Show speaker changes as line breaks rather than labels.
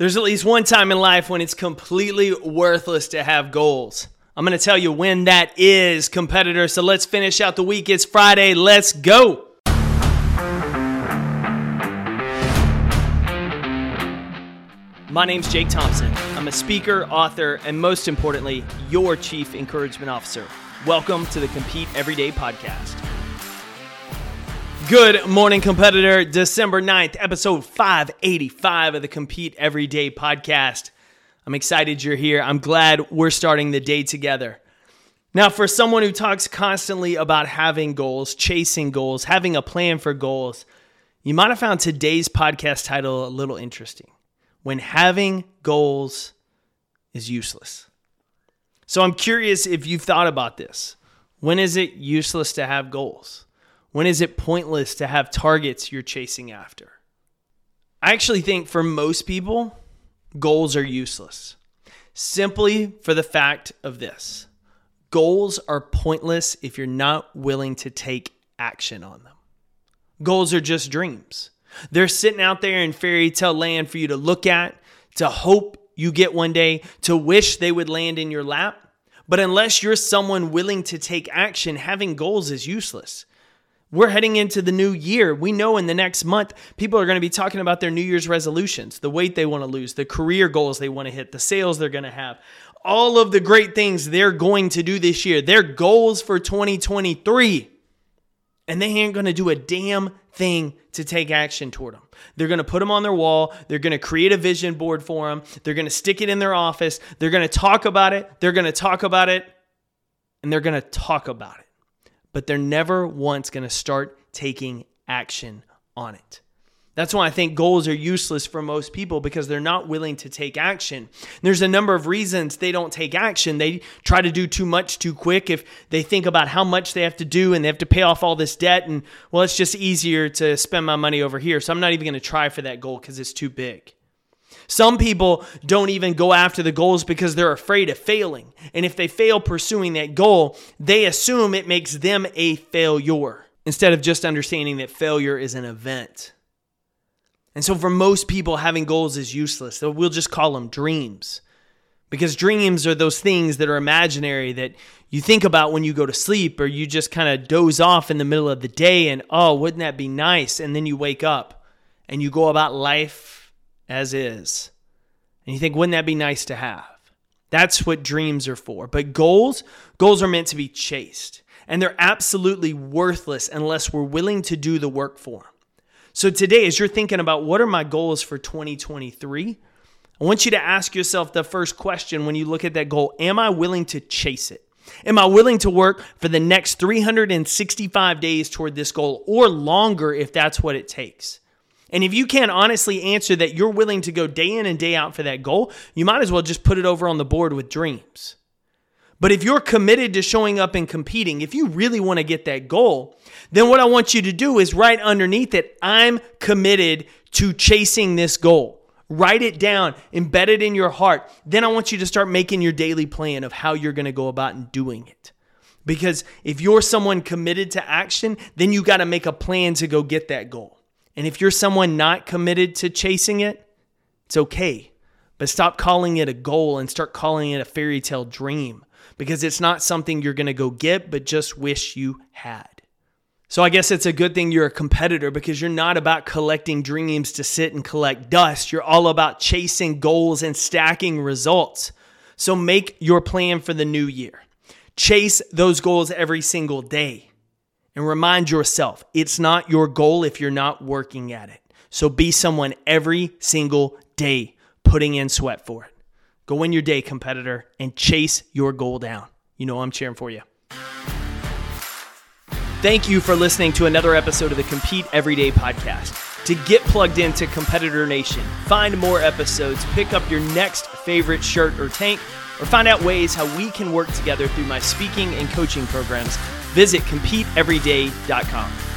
There's at least one time in life when it's completely worthless to have goals. I'm going to tell you when that is, competitor. So let's finish out the week. It's Friday. Let's go. My name's Jake Thompson. I'm a speaker, author, and most importantly, your chief encouragement officer. Welcome to the Compete Everyday podcast. Good morning, competitor. December 9th, episode 585 of the Compete Everyday podcast. I'm excited you're here. I'm glad we're starting the day together. Now, for someone who talks constantly about having goals, chasing goals, having a plan for goals, you might have found today's podcast title a little interesting When Having Goals is Useless. So I'm curious if you've thought about this. When is it useless to have goals? When is it pointless to have targets you're chasing after? I actually think for most people, goals are useless simply for the fact of this goals are pointless if you're not willing to take action on them. Goals are just dreams. They're sitting out there in fairy tale land for you to look at, to hope you get one day, to wish they would land in your lap. But unless you're someone willing to take action, having goals is useless. We're heading into the new year. We know in the next month, people are going to be talking about their New Year's resolutions, the weight they want to lose, the career goals they want to hit, the sales they're going to have, all of the great things they're going to do this year, their goals for 2023. And they ain't going to do a damn thing to take action toward them. They're going to put them on their wall. They're going to create a vision board for them. They're going to stick it in their office. They're going to talk about it. They're going to talk about it. And they're going to talk about it but they're never once going to start taking action on it. That's why I think goals are useless for most people because they're not willing to take action. There's a number of reasons they don't take action. They try to do too much too quick. If they think about how much they have to do and they have to pay off all this debt, and well, it's just easier to spend my money over here. So I'm not even going to try for that goal because it's too big. Some people don't even go after the goals because they're afraid of failing. And if they fail pursuing that goal, they assume it makes them a failure instead of just understanding that failure is an event. And so for most people, having goals is useless. So we'll just call them dreams. Because dreams are those things that are imaginary that you think about when you go to sleep or you just kind of doze off in the middle of the day and, oh, wouldn't that be nice? And then you wake up and you go about life as is. And you think, wouldn't that be nice to have? That's what dreams are for. But goals, goals are meant to be chased. And they're absolutely worthless unless we're willing to do the work for them. So today, as you're thinking about what are my goals for 2023, I want you to ask yourself the first question when you look at that goal Am I willing to chase it? Am I willing to work for the next 365 days toward this goal or longer if that's what it takes? And if you can't honestly answer that you're willing to go day in and day out for that goal, you might as well just put it over on the board with dreams. But if you're committed to showing up and competing, if you really want to get that goal, then what I want you to do is write underneath it, I'm committed to chasing this goal. Write it down, embed it in your heart. Then I want you to start making your daily plan of how you're going to go about and doing it. Because if you're someone committed to action, then you got to make a plan to go get that goal. And if you're someone not committed to chasing it, it's okay. But stop calling it a goal and start calling it a fairy tale dream because it's not something you're going to go get, but just wish you had. So I guess it's a good thing you're a competitor because you're not about collecting dreams to sit and collect dust. You're all about chasing goals and stacking results. So make your plan for the new year. Chase those goals every single day and remind yourself it's not your goal if you're not working at it. So be someone every single day putting in sweat for it. Go win your day, competitor, and chase your goal down. You know I'm cheering for you. Thank you for listening to another episode of the Compete Everyday podcast. To get plugged into Competitor Nation, find more episodes, pick up your next favorite shirt or tank, or find out ways how we can work together through my speaking and coaching programs visit CompeteEveryday.com.